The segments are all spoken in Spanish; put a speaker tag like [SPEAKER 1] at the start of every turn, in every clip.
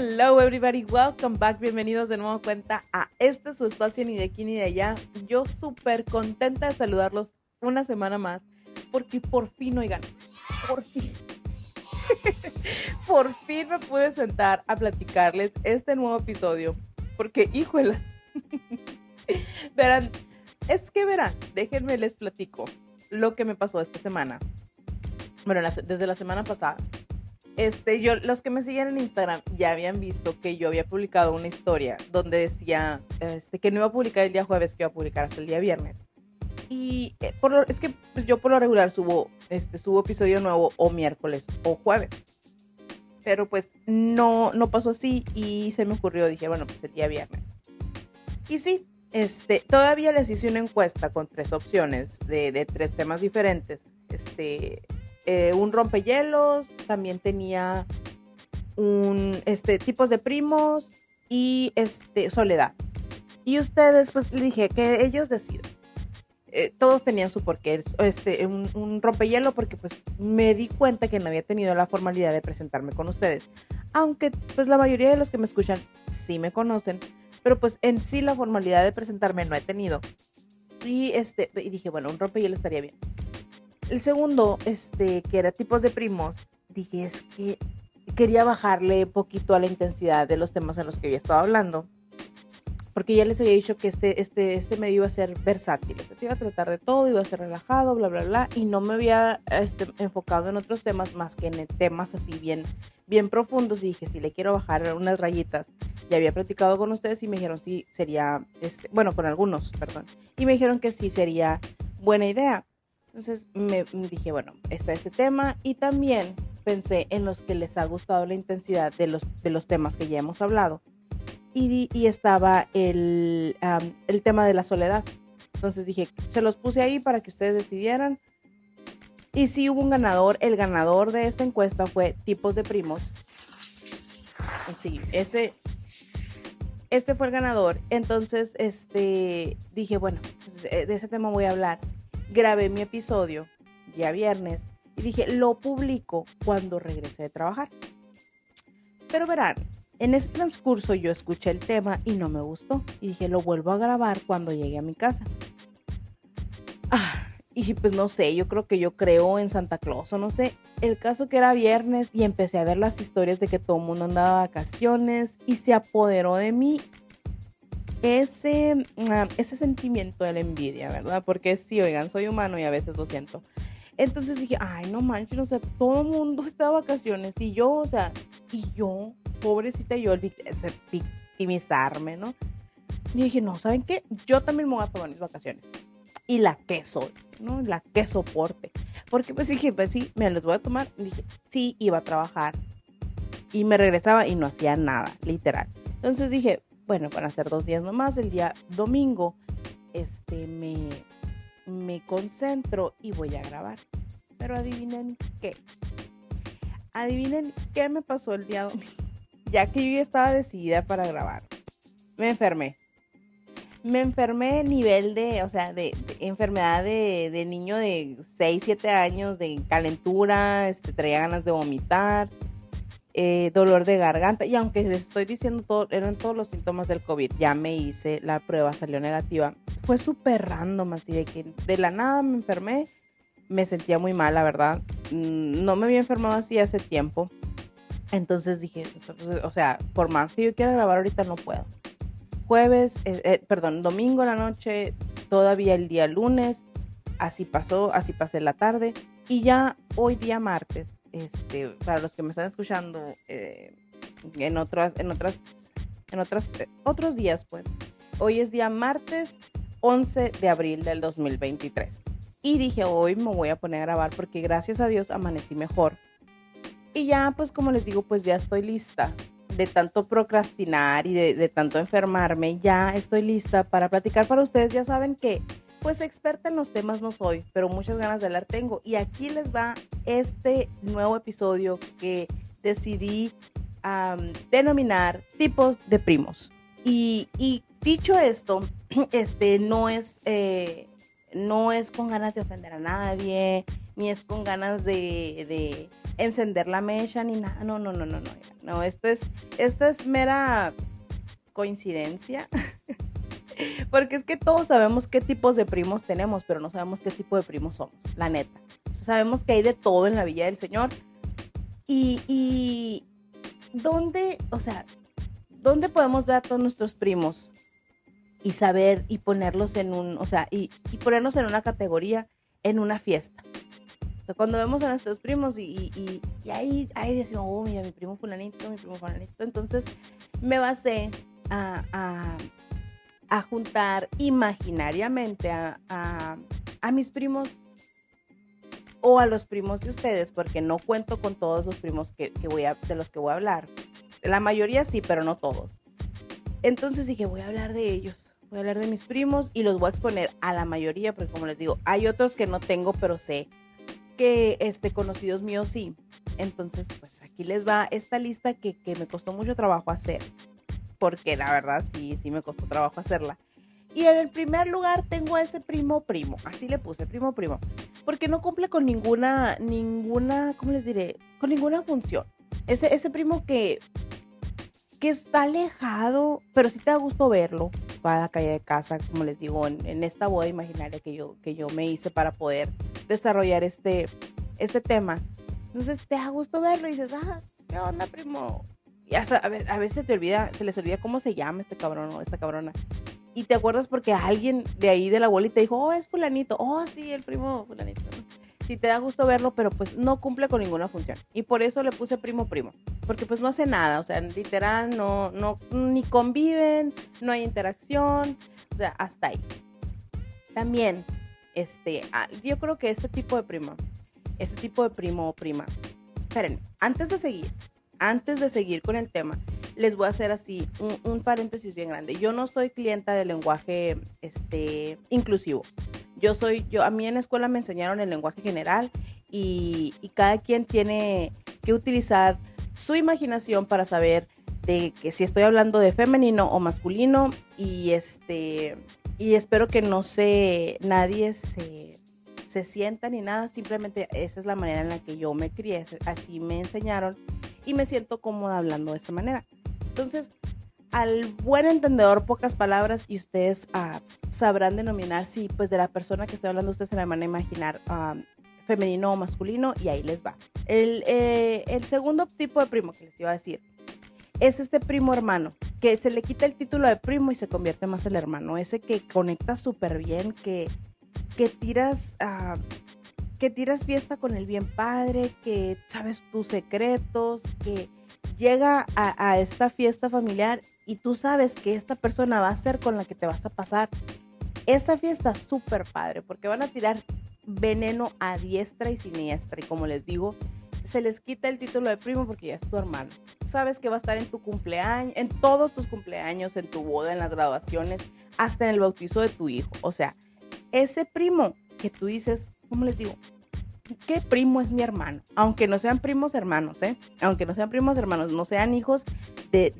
[SPEAKER 1] Hello everybody, welcome back, bienvenidos de nuevo cuenta a este su espacio ni de aquí ni de allá. Yo súper contenta de saludarlos una semana más porque por fin, oigan, por fin, por fin me pude sentar a platicarles este nuevo episodio porque, híjole, verán, es que verán, déjenme les platico lo que me pasó esta semana. Bueno, desde la semana pasada este, yo, los que me siguen en Instagram ya habían visto que yo había publicado una historia donde decía este, que no iba a publicar el día jueves, que iba a publicar hasta el día viernes. Y eh, por es que pues, yo por lo regular subo, este, subo episodio nuevo o miércoles o jueves. Pero pues no, no pasó así y se me ocurrió, dije, bueno, pues el día viernes. Y sí, este, todavía les hice una encuesta con tres opciones de, de tres temas diferentes. Este, eh, un rompehielos, también tenía un, este, tipos de primos y este, soledad. Y ustedes, pues les dije que ellos deciden. Eh, todos tenían su porqué. Este, un, rompehielo porque pues me di cuenta que no había tenido la formalidad de presentarme con ustedes. Aunque pues la mayoría de los que me escuchan sí me conocen, pero pues en sí la formalidad de presentarme no he tenido. Y, este, y dije, bueno, un rompehielo estaría bien. El segundo, este, que era tipos de primos, dije es que quería bajarle poquito a la intensidad de los temas en los que había estado hablando. Porque ya les había dicho que este, este, este medio iba a ser versátil, es iba a tratar de todo, iba a ser relajado, bla, bla, bla, y no me había este, enfocado en otros temas más que en temas así bien, bien profundos. Y dije, si le quiero bajar unas rayitas, ya había platicado con ustedes y me dijeron sí sería, este, bueno, con algunos, perdón, y me dijeron que sí sería buena idea. Entonces me dije, bueno, está ese tema y también pensé en los que les ha gustado la intensidad de los, de los temas que ya hemos hablado. Y, y estaba el, el tema de la soledad. Entonces dije, se los puse ahí para que ustedes decidieran. Y sí hubo un ganador. El ganador de esta encuesta fue tipos de primos. Sí, ese, este fue el ganador. Entonces, este, dije, bueno, pues, de ese tema voy a hablar grabé mi episodio ya viernes y dije, lo publico cuando regrese de trabajar. Pero verán, en ese transcurso yo escuché el tema y no me gustó. Y dije, lo vuelvo a grabar cuando llegue a mi casa. Ah, y pues no sé, yo creo que yo creo en Santa Claus o no sé. El caso que era viernes y empecé a ver las historias de que todo el mundo andaba de vacaciones y se apoderó de mí ese, ah, ese sentimiento de la envidia, ¿verdad? Porque sí, oigan, soy humano y a veces lo siento. Entonces dije, ay, no manches, o sea, todo el mundo está de vacaciones y yo, o sea, y yo, pobrecita yo, victimizarme, ¿no? Y dije, no, ¿saben qué? Yo también me voy a tomar mis vacaciones. Y la que soy, ¿no? La que soporte. Porque pues dije, pues sí, me los voy a tomar. Y dije, sí, iba a trabajar. Y me regresaba y no hacía nada, literal. Entonces dije, bueno, van a dos días nomás, el día domingo, este, me, me concentro y voy a grabar. Pero adivinen qué. Adivinen qué me pasó el día domingo. Ya que yo ya estaba decidida para grabar. Me enfermé. Me enfermé nivel de, o sea, de, enfermedad de, de, niño de 6, 7 años, de calentura, este, traía ganas de vomitar eh, dolor de garganta. Y aunque les estoy diciendo todo, eran todos los síntomas del COVID, ya me hice la prueba, salió negativa. Fue súper random, así de que de la nada me enfermé. Me sentía muy mal, la verdad. Mm, no me había enfermado así hace tiempo. Entonces dije, o sea, por más que yo quiera grabar ahorita, no puedo. Jueves, eh, eh, perdón, domingo la noche, todavía el día lunes, así pasó, así pasé la tarde. Y ya hoy día martes este, para los que me están escuchando eh, en otras, en otras, en otras, eh, otros días, pues. Hoy es día martes 11 de abril del 2023. Y dije, hoy me voy a poner a grabar porque gracias a Dios amanecí mejor. Y ya, pues como les digo, pues ya estoy lista de tanto procrastinar y de, de tanto enfermarme. Ya estoy lista para platicar para ustedes. Ya saben que pues experta en los temas no soy, pero muchas ganas de hablar tengo. Y aquí les va este nuevo episodio que decidí denominar tipos de primos. Y, dicho esto, este no es, eh, no es con ganas de ofender a nadie, ni es con ganas de, encender la mecha ni nada. No, no, no, no, no. No, esto es, esto es mera coincidencia. Porque es que todos sabemos qué tipos de primos tenemos, pero no sabemos qué tipo de primos somos, la neta. sabemos que hay de todo en la Villa del Señor. Y, y ¿dónde, o sea, dónde podemos ver a todos nuestros primos y saber y ponerlos en un, o sea, y, y ponernos en una categoría en una fiesta? O sea, cuando vemos a nuestros primos y, y, y ahí, ahí decimos, oh, mira, mi primo fulanito, mi primo fulanito. Entonces me basé a, a, a juntar imaginariamente a, a, mis primos o a los primos de ustedes, porque no cuento con todos los primos que, que voy a, de los que voy a hablar. La mayoría sí, pero no todos. Entonces dije, voy a hablar de ellos, voy a hablar de mis primos y los voy a exponer a la mayoría, porque como les digo, hay otros que no tengo, pero sé que este, conocidos míos sí. Entonces, pues aquí les va esta lista que, que me costó mucho trabajo hacer porque la verdad sí, sí me costó trabajo hacerla. Y en el primer lugar tengo a ese primo primo, así le puse, primo primo, porque no cumple con ninguna, ninguna, ¿cómo les diré? Con ninguna función. Ese, ese primo que, que está alejado, pero sí te da gusto verlo, va a la calle de casa, como les digo, en, esta boda imaginaria que yo, que yo me hice para poder desarrollar este, este tema. Entonces te da gusto verlo y dices, ah, ¿qué onda, primo? Y hasta a, veces se les olvida cómo se llama este cabrón o esta cabrona. Y te acuerdas porque alguien de ahí de la abuelita te dijo, oh, es fulanito, oh, sí, el primo fulanito. Si te da gusto verlo, pero pues no cumple con ninguna función. Y por eso le puse primo primo, porque pues no hace nada, o sea, literal, no, no, ni conviven, no hay interacción, o sea, hasta ahí. También, este, ah, yo creo que este tipo de primo, este tipo de primo o prima, esperen, antes de seguir, antes de seguir con el tema, les voy a hacer así un, paréntesis bien grande. Yo no soy clienta del lenguaje este, inclusivo. Yo soy, yo, a mí en la escuela me enseñaron el lenguaje general y, cada quien tiene que utilizar su imaginación para saber de que si estoy hablando de femenino o masculino y este y espero que no se nadie se, se sienta ni nada, simplemente esa es la manera en la que yo me crié, así me enseñaron y me siento cómoda hablando de esta manera. Entonces, al buen entendedor, pocas palabras y ustedes ah, sabrán denominar si pues de la persona que estoy hablando ustedes se la van a imaginar ah, femenino o masculino y ahí les va. El, eh, el segundo tipo de primo que les iba a decir es este primo hermano, que se le quita el título de primo y se convierte más el hermano, ese que conecta súper bien, que, que tiras... Uh, que tiras fiesta con el bien padre, que sabes tus secretos, que llega a, esta fiesta familiar y tú sabes que esta persona va a ser con la que te vas a pasar esa fiesta súper padre, porque van a tirar veneno a diestra y siniestra. Y como les digo, se les quita el título de primo porque ya es tu hermano. Sabes que va a estar en tu cumpleaños, en todos tus cumpleaños, en tu boda, en las graduaciones, hasta en el bautizo de tu hijo. O sea, ese primo que tú dices, ¿cómo les digo? ¿Qué primo es mi hermano? Aunque no sean primos hermanos, ¿eh? Aunque no sean primos hermanos, no sean hijos de,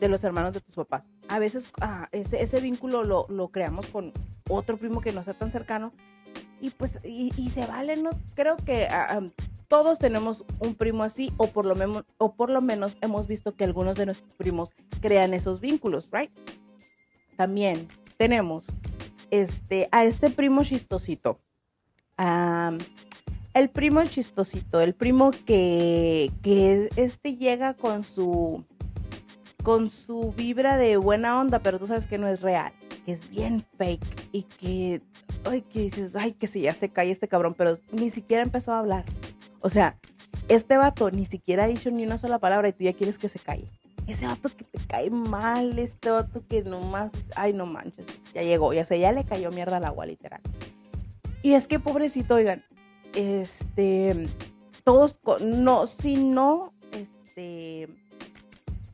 [SPEAKER 1] de, los hermanos de tus papás. A veces ah, ese, ese, vínculo lo, lo, creamos con otro primo que no sea tan cercano y pues, y, se vale, ¿no? Creo que ah, todos tenemos un primo así o por, lo menos, o por lo menos hemos visto que algunos de nuestros primos crean esos vínculos, ¿right? También tenemos este, a este primo chistosito. El primo chistosito, el primo que, que este llega con su con su vibra de buena onda, pero tú sabes que no es real, que es bien fake y que, ay, que dices, ay, que si ya se cae este cabrón, pero ni siquiera empezó a hablar. O sea, este vato ni siquiera ha dicho ni una sola palabra y tú ya quieres que se calle. Ese vato que te cae mal, este vato que nomás, ay, no manches, ya llegó, ya sé, ya le cayó mierda al agua, literal. Y es que pobrecito, oigan, este, todos, no, si no, este,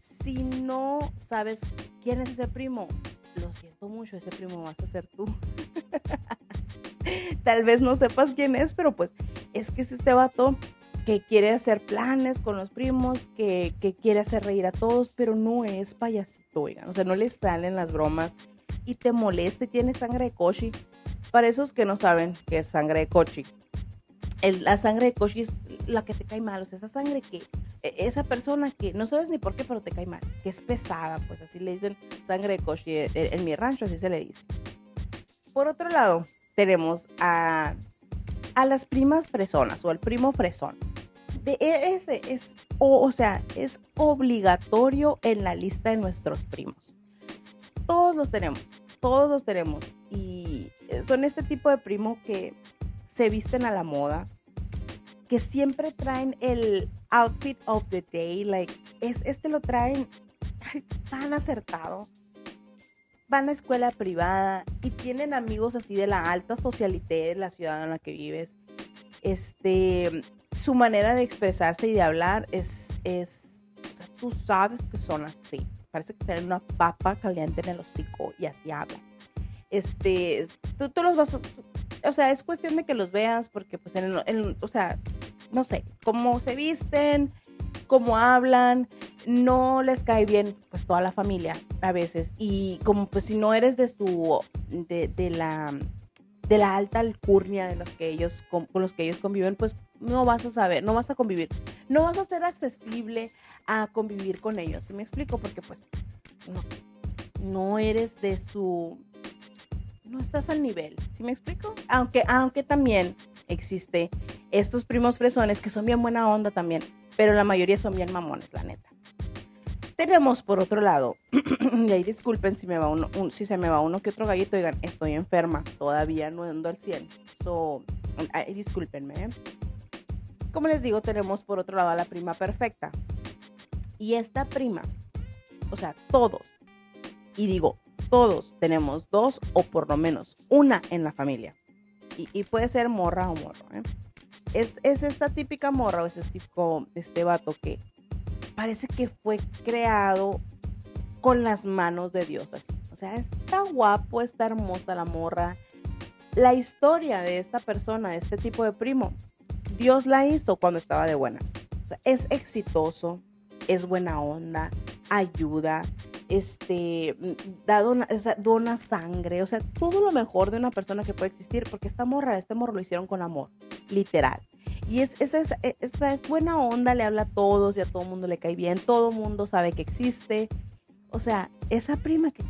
[SPEAKER 1] si no sabes quién es ese primo, lo siento mucho, ese primo vas a ser tú. Tal vez no sepas quién es, pero pues es que es este vato que quiere hacer planes con los primos, que, que quiere hacer reír a todos, pero no es payasito, oigan. O sea, no le salen las bromas y te molesta tiene sangre de cochi. Para esos que no saben qué es sangre de cochi, la sangre de cochi la que te cae mal, o sea, esa sangre que, e, esa persona que no sabes ni por qué, pero te cae mal, que es pesada, pues así le dicen sangre de coche eh, en, mi rancho, así se le dice. Por otro lado, tenemos a, a las primas fresonas o el primo fresón. De e, ese es, o, o sea, es obligatorio en la lista de nuestros primos. Todos los tenemos, todos los tenemos. Y son este tipo de primo que se visten a la moda, que siempre traen el outfit of the day, like, es, este lo traen tan acertado. Van a escuela privada y tienen amigos así de la alta socialité de la ciudad en la que vives. Este, su manera de expresarse y de hablar es, es, o sea, tú sabes que son así. Parece que tienen una papa caliente en el hocico y así hablan. Este, tú, tú los vas a, o sea, es cuestión de que los veas porque, pues, en, o sea, no sé, cómo se visten, cómo hablan, no les cae bien, pues, toda la familia a veces. Y como, pues, si no eres de su, de, de la, de la alta alcurnia de los que ellos, con, los que ellos conviven, pues, no vas a saber, no vas a convivir, no vas a ser accesible a convivir con ellos. ¿Sí me explico? Porque, pues, no, no eres de su no estás al nivel, ¿sí me explico? Aunque, aunque también existe estos primos fresones que son bien buena onda también, pero la mayoría son bien mamones, la neta. Tenemos por otro lado, y ahí disculpen si, me va uno, si se me va uno que otro gallito, digan, estoy enferma, todavía no ando al 100. So, ahí discúlpenme. ¿eh? Como les digo, tenemos por otro lado a la prima perfecta. Y esta prima, o sea, todos, y digo todos tenemos dos o por lo menos una en la familia. Y, puede ser morra o morro. ¿eh? Es, esta típica morra o ese tipo, este vato que parece que fue creado con las manos de Dios. Así. O sea, está guapo, está hermosa la morra. La historia de esta persona, de este tipo de primo, Dios la hizo cuando estaba de buenas. O sea, es exitoso, es buena onda, ayuda, este, da dona, dona sangre, o sea, todo lo mejor de una persona que puede existir, porque esta morra, este morro lo hicieron con amor, literal. Y es, es, es, es, buena onda, le habla a todos y a todo mundo le cae bien, todo mundo sabe que existe. O sea, esa prima que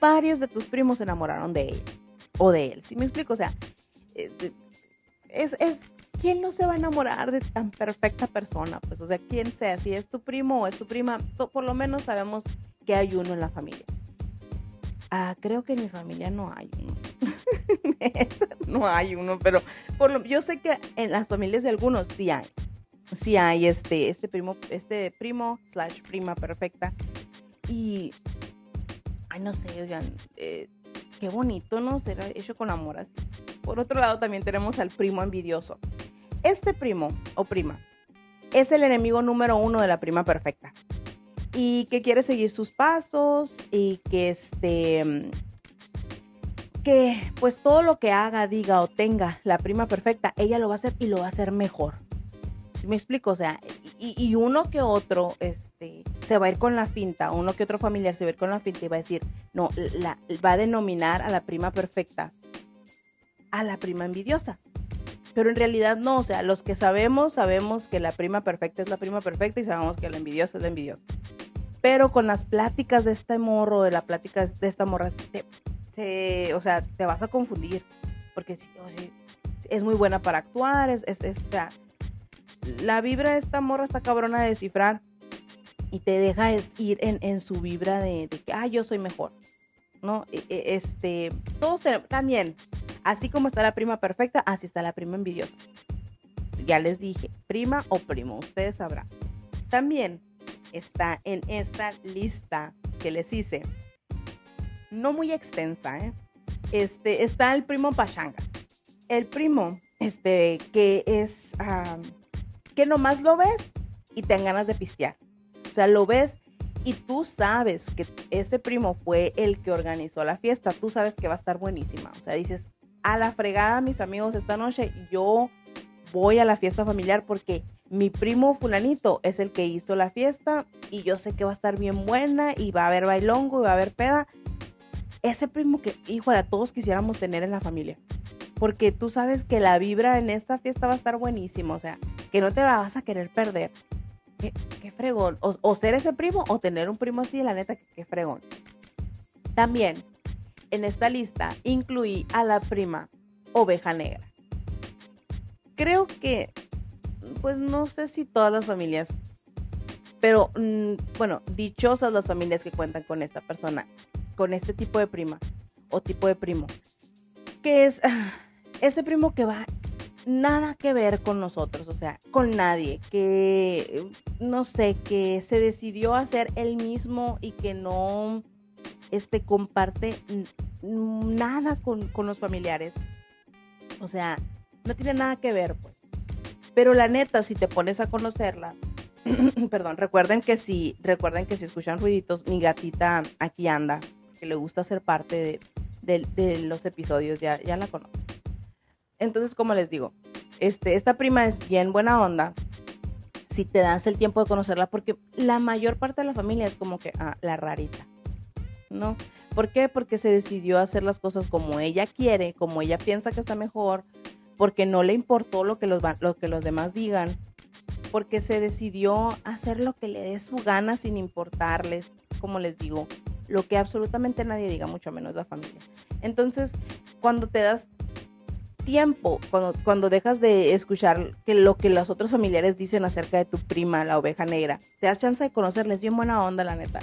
[SPEAKER 1] varios de tus primos se enamoraron de ella o de él, ¿sí me explico? O sea, eh, es, es, ¿quién no se va a enamorar de tan perfecta persona? Pues, o sea, quien sea, si es tu primo o es tu prima, por lo menos sabemos que hay uno en la familia. Ah, creo que en mi familia no hay uno. no hay uno, pero por lo, yo sé que en las familias de algunos sí hay. Sí hay este, este primo, este primo slash prima perfecta. Y, ay, no sé, oigan, eh, qué bonito, ¿no? Será hecho con amor así. Por otro lado, también tenemos al primo envidioso. Este primo o prima es el enemigo número uno de la prima perfecta y que quiere seguir sus pasos y que este que pues todo lo que haga, diga o tenga la prima perfecta, ella lo va a hacer y lo va a hacer mejor. ¿Sí me explico? O sea, y, uno que otro este, se va a ir con la finta, uno que otro familiar se va a ir con la finta y va a decir, no, la, va a denominar a la prima perfecta a la prima envidiosa. Pero en realidad no, o sea, los que sabemos, sabemos que la prima perfecta es la prima perfecta y sabemos que la envidiosa es la envidiosa. Pero con las pláticas de este morro, de la plática de esta morra, te, o sea, te vas a confundir. Porque es muy buena para actuar, es, o la vibra de esta morra está cabrona de descifrar y te deja ir en, su vibra de, que, ah, yo soy mejor. ¿No? E, e, este, todos también, así como está la prima perfecta, así está la prima envidiosa. Ya les dije, prima o primo, ustedes sabrán. También está en esta lista que les hice. No muy extensa, ¿eh? Este, está el primo Pachangas. El primo, este, que es, que nomás lo ves y te dan ganas de pistear. O sea, lo ves y tú sabes que ese primo fue el que organizó la fiesta. Tú sabes que va a estar buenísima. O sea, dices, a la fregada, mis amigos, esta noche yo voy a la fiesta familiar porque mi primo fulanito es el que hizo la fiesta y yo sé que va a estar bien buena y va a haber bailongo y va a haber peda. Ese primo que, híjole, todos quisiéramos tener en la familia. Porque tú sabes que la vibra en esta fiesta va a estar buenísima. O sea, que no te la vas a querer perder. Qué, qué fregón. O, ser ese primo o tener un primo así, la neta, qué fregón. También en esta lista incluí a la prima oveja negra. Creo que, pues no sé si todas las familias, pero mm, bueno, dichosas las familias que cuentan con esta persona, con este tipo de prima o tipo de primo, que es ese primo que va nada que ver con nosotros, o sea, con nadie, que no sé, que se decidió hacer él mismo y que no este, comparte nada con, con los familiares. O sea, no tiene nada que ver, pues. Pero la neta, si te pones a conocerla, perdón, recuerden que si, recuerden que si escuchan ruiditos, mi gatita aquí anda, que le gusta ser parte de, los episodios, ya, ya la conozco. Entonces, como les digo, este, esta prima es bien buena onda. Si te das el tiempo de conocerla, porque la mayor parte de la familia es como que ah, la rarita, ¿no? ¿Por qué? Porque se decidió hacer las cosas como ella quiere, como ella piensa que está mejor, porque no le importó lo que los, lo que los demás digan, porque se decidió hacer lo que le dé su gana sin importarles, como les digo, lo que absolutamente nadie diga, mucho menos la familia. Entonces, cuando te das tiempo, cuando, cuando dejas de escuchar que lo que los otros familiares dicen acerca de tu prima, la oveja negra, te das chance de conocerles bien buena onda, la neta.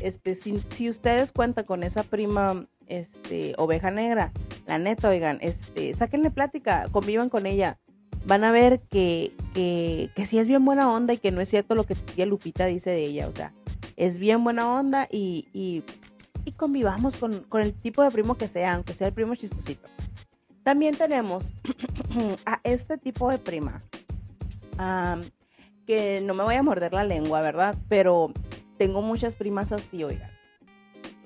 [SPEAKER 1] Este, si, si ustedes cuentan con esa prima este, oveja negra, la neta, oigan, este, sáquenle plática, convivan con ella. Van a ver que, que, sí es bien buena onda y que no es cierto lo que tía Lupita dice de ella. O sea, es bien buena onda y, y, convivamos con, con, el tipo de primo que sea, aunque sea el primo chistosito. También tenemos a este tipo de prima, que no me voy a morder la lengua, ¿verdad? Pero tengo muchas primas así, oigan.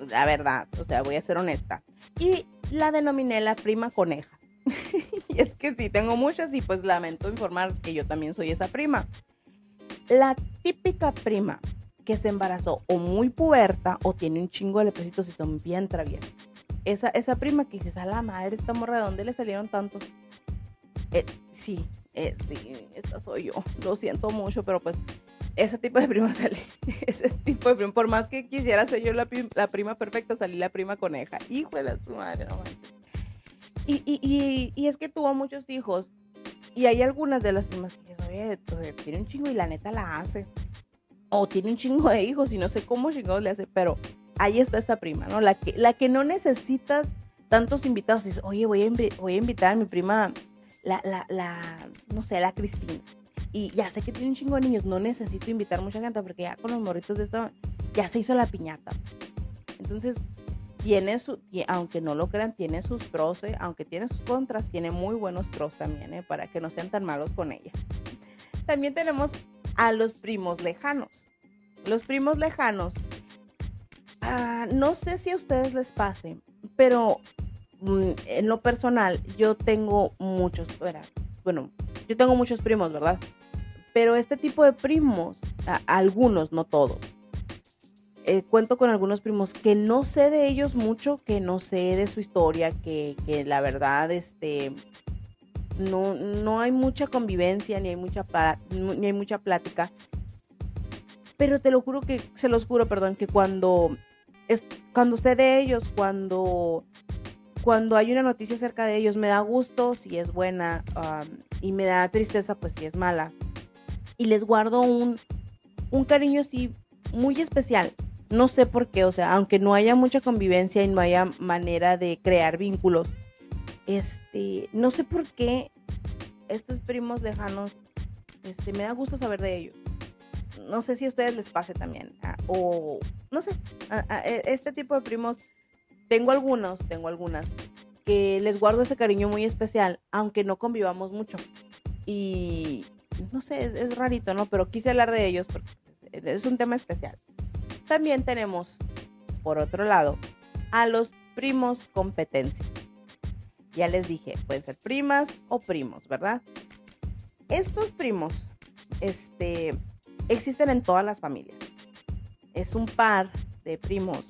[SPEAKER 1] La verdad, o sea, voy a ser honesta. Y la denominé la prima coneja. y es que sí, tengo muchas y pues lamento informar que yo también soy esa prima. La típica prima que se embarazó o muy puberta o tiene un chingo de lepecitos y son bien traviesos esa, esa prima que dices, a la madre, esta morra, ¿de dónde le salieron tantos? Eh, sí, eh, sí, esta soy yo. Lo siento mucho, pero pues ese tipo de prima sale. Ese tipo de prima, por más que quisiera ser yo la, prima perfecta, salí la prima coneja. Hijo de la su madre, no manches. Y, y, y, es que tuvo muchos hijos. Y hay algunas de las primas que oye, tiene un chingo y la neta la hace. O tiene un chingo de hijos y no sé cómo chingados le hace, pero ahí está esa prima, ¿no? La que, la que no necesitas tantos invitados. Dices, oye, voy a, voy a invitar a mi prima, la, la, la, no sé, la Cristina. Y ya sé que tiene un chingo de niños, no necesito invitar mucha gente porque ya con los morritos de esto, ya se hizo la piñata. Entonces, tiene su, aunque no lo crean, tiene sus pros, ¿eh? aunque tiene sus contras, tiene muy buenos pros también, ¿eh? para que no sean tan malos con ella. También tenemos a los primos lejanos. Los primos lejanos Ah, no sé si a ustedes les pase, pero mm, en lo personal yo tengo muchos, bueno, yo tengo muchos primos, ¿verdad? Pero este tipo de primos, algunos, no todos, eh, cuento con algunos primos que no sé de ellos mucho, que no sé de su historia, que, que la verdad, este, no, no hay mucha convivencia, ni hay mucha, ni hay mucha plática. Pero te lo juro que, se los juro, perdón, que cuando es, cuando sé de ellos, cuando, cuando hay una noticia acerca de ellos, me da gusto si es buena y me da tristeza pues si es mala. Y les guardo un, un cariño así muy especial. No sé por qué, o sea, aunque no haya mucha convivencia y no haya manera de crear vínculos, este, no sé por qué estos primos lejanos, este, me da gusto saber de ellos no sé si a ustedes les pase también, ah, o no sé, e, este tipo de primos, tengo algunos, tengo algunas, que les guardo ese cariño muy especial, aunque no convivamos mucho. Y no sé, es, rarito, ¿no? Pero quise hablar de ellos porque es un tema especial. También tenemos, por otro lado, a los primos competencia. Ya les dije, pueden ser primas o primos, ¿verdad? Estos primos, este, existen en todas las familias. Es un par de primos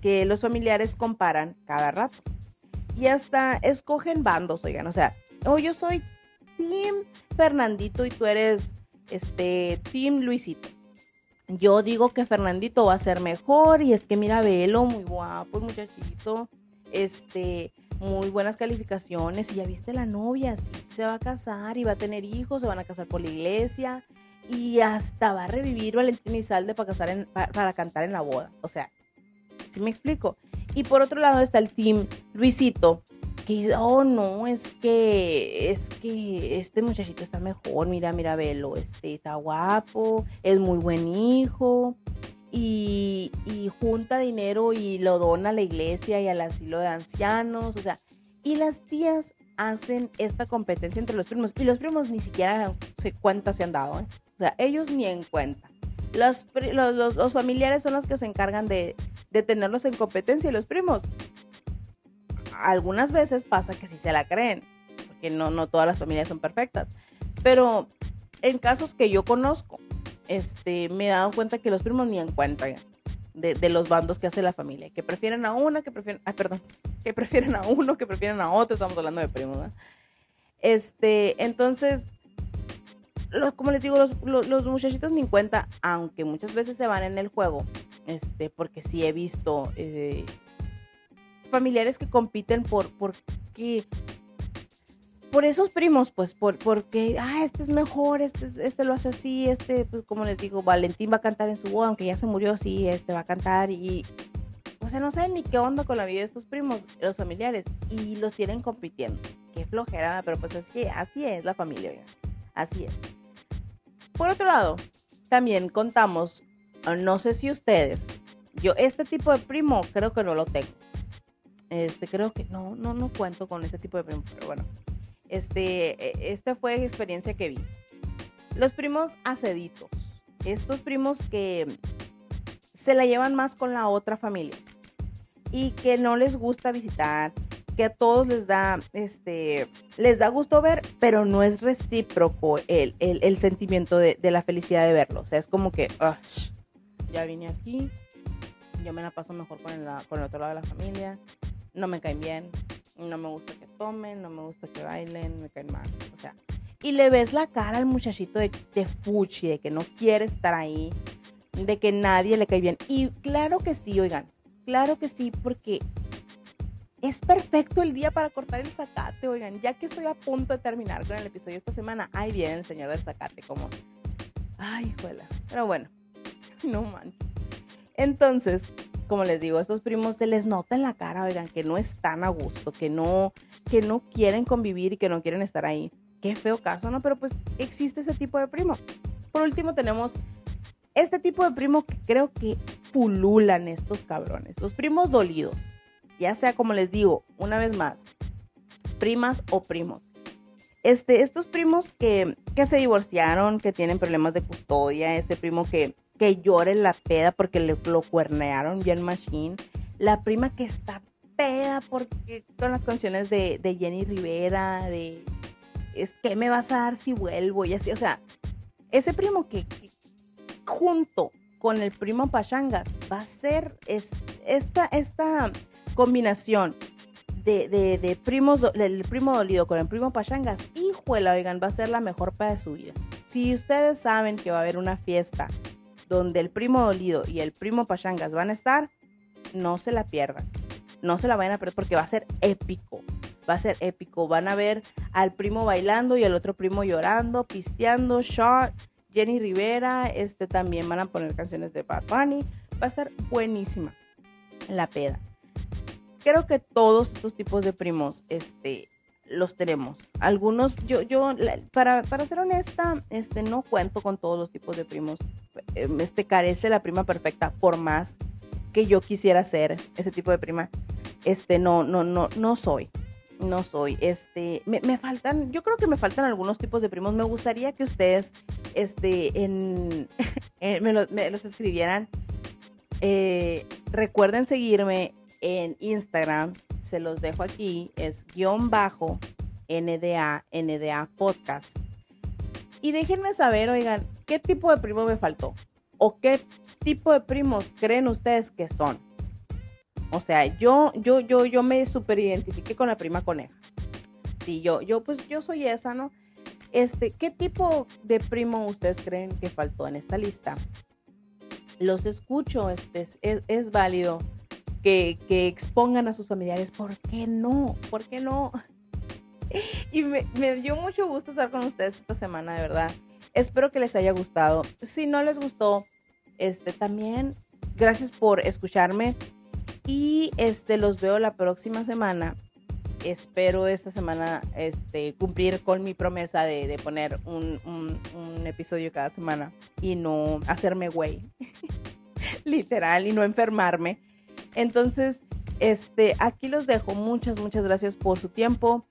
[SPEAKER 1] que los familiares comparan cada rato. Y hasta escogen bandos, oigan, o sea, o yo soy team Fernandito y tú eres este Team Luisito. Yo digo que Fernandito va a ser mejor y es que mira, velo, muy guapo muchachito, este, muy buenas calificaciones y ya viste la novia, sí, se va a casar y va a tener hijos, se van a casar por la iglesia y hasta va a revivir Valentín Izalde para, casar para, cantar en la boda. O sea, ¿sí me explico? Y por otro lado está el team Luisito, oh no, es que, es que este muchachito está mejor, mira, mira, velo, este está guapo, es muy buen hijo, y, y, junta dinero y lo dona a la iglesia y al asilo de ancianos, o sea, y las tías hacen esta competencia entre los primos, y los primos ni siquiera se cuenta se han dado, ¿eh? o sea, ellos ni en cuenta. Los, los, los, familiares son los que se encargan de, de tenerlos en competencia y los primos algunas veces pasa que sí se la creen, porque no, no todas las familias son perfectas. Pero en casos que yo conozco, este, me he dado cuenta que los primos ni en cuenta de, los bandos que hace la familia, que prefieren a una, que prefieren, ay, perdón, que prefieren a uno, que prefieren a otro, estamos hablando de primos, Este, entonces, como les digo, los, los, muchachitos ni en cuenta, aunque muchas veces se van en el juego, este, porque sí he visto eh, familiares que compiten por, por por esos primos, pues, por, porque, ah, este es mejor, este, este lo hace así, este, pues, como les digo, Valentín va a cantar en su boda, aunque ya se murió, sí, este va a cantar y, o sea, no sé ni qué onda con la vida de estos primos, los familiares, y los tienen compitiendo. Qué flojera, pero pues así, así es la familia, así es. Por otro lado, también contamos, no sé si ustedes, yo este tipo de primo creo que no lo tengo este, creo que no, no, no cuento con este tipo de primos, pero bueno. Este, e, esta fue experiencia que vi. Los primos aceditos. Estos primos que se la llevan más con la otra familia y que no les gusta visitar, que a todos les da, este, les da gusto ver, pero no es recíproco el, el, sentimiento de, de, la felicidad de verlo. O sea, es como que, ya vine aquí, yo me la paso mejor con el, con el otro lado de la familia, no me caen bien, no me gusta que tomen, no me gusta que bailen, me caen mal. O sea, y le ves la cara al muchachito de, de fuchi, de que no quiere estar ahí, de que nadie le cae bien. Y claro que sí, oigan, claro que sí, porque es perfecto el día para cortar el zacate, oigan, ya que estoy a punto de terminar con el episodio esta semana, ahí viene el señor del zacate, como, ay, juela. Pero bueno, no manches. Entonces, como les digo, estos primos se les nota en la cara, oigan, que no están a gusto, que no, que no quieren convivir y que no quieren estar ahí. Qué feo caso, ¿no? Pero pues existe ese tipo de primo. Por último tenemos este tipo de primo que creo que pululan estos cabrones. Los primos dolidos. Ya sea como les digo, una vez más, primas o primos. Este, estos primos que, que se divorciaron, que tienen problemas de custodia, ese primo que que llore la peda porque le, lo cuernearon bien machine. La prima que está peda porque con las canciones de, Jenny Rivera, de es que me vas a dar si vuelvo y así, o sea, ese primo que, junto con el primo Pachangas va a ser esta, esta combinación de, de, primos, el primo dolido con el primo Pachangas, híjole, oigan, va a ser la mejor para su vida. Si ustedes saben que va a haber una fiesta donde el primo dolido y el primo pachangas van a estar, no se la pierdan. No se la vayan a perder porque va a ser épico. Va a ser épico. Van a ver al primo bailando y al otro primo llorando, pisteando, shot. Jenny Rivera, este también van a poner canciones de Bad Bunny. Va a estar buenísima la peda. Creo que todos estos tipos de primos, este, los tenemos. Algunos, yo, yo, para, para ser honesta, este, no cuento con todos los tipos de primos. Em, este carece la prima perfecta, por más que yo quisiera ser ese tipo de prima. Este, no, no, no, no soy. No soy. Este, me, me faltan, yo creo que me faltan algunos tipos de primos. Me gustaría que ustedes, este, en, me, los escribieran. Eh, recuerden seguirme en Instagram se los dejo aquí, es guion bajo NDA, NDA Podcast. Y déjenme saber, oigan, ¿qué tipo de primo me faltó? ¿O qué tipo de primos creen ustedes que son? O sea, yo, yo, yo, yo me con la prima coneja. Sí, yo, yo, pues yo soy esa, ¿no? Este, ¿qué tipo de primo ustedes creen que faltó en esta lista? Los escucho, este, es, es válido que, expongan a sus familiares. ¿Por qué no? ¿Por qué no? Y me, me dio mucho gusto estar con ustedes esta semana, de verdad. Espero que les haya gustado. Si no les gustó, este también gracias por escucharme y este los veo la próxima semana. Espero esta semana este, cumplir con mi promesa de, de poner un, un, episodio cada semana y no hacerme güey, literal, y no enfermarme. Entonces, este, aquí los dejo. Muchas, muchas gracias por su tiempo.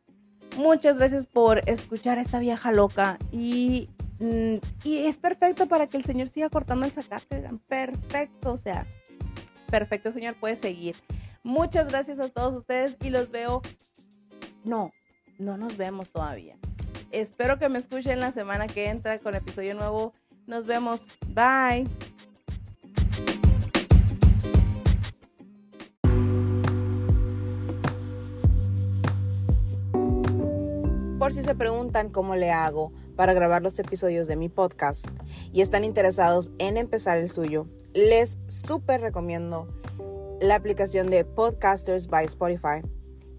[SPEAKER 1] Muchas gracias por escuchar a esta vieja loca y Mm, y es perfecto para que el Señor siga cortando el zacate. Perfecto, o sea, perfecto, Señor, puede seguir. Muchas gracias a todos ustedes y los veo. No, no nos vemos todavía. Espero que me escuchen la semana que entra con episodio nuevo. Nos vemos. Bye. Por si se preguntan cómo le hago para grabar los episodios de mi podcast y están interesados en empezar el suyo, les súper recomiendo la aplicación de Podcasters by Spotify.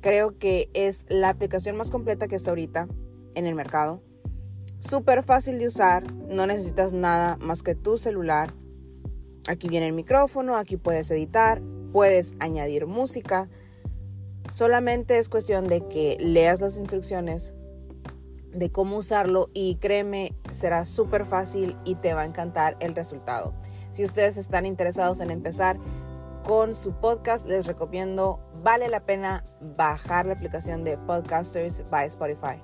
[SPEAKER 1] Creo que es la aplicación más completa que está ahorita en el mercado. Súper fácil de usar, no necesitas nada más que tu celular. Aquí viene el micrófono, aquí puedes editar, puedes añadir música. Solamente es cuestión de que leas las instrucciones, de cómo usarlo y créeme, será súper fácil y te va a encantar el resultado. Si ustedes están interesados en empezar con su podcast, les recomiendo, vale la pena bajar la aplicación de Podcasters by Spotify.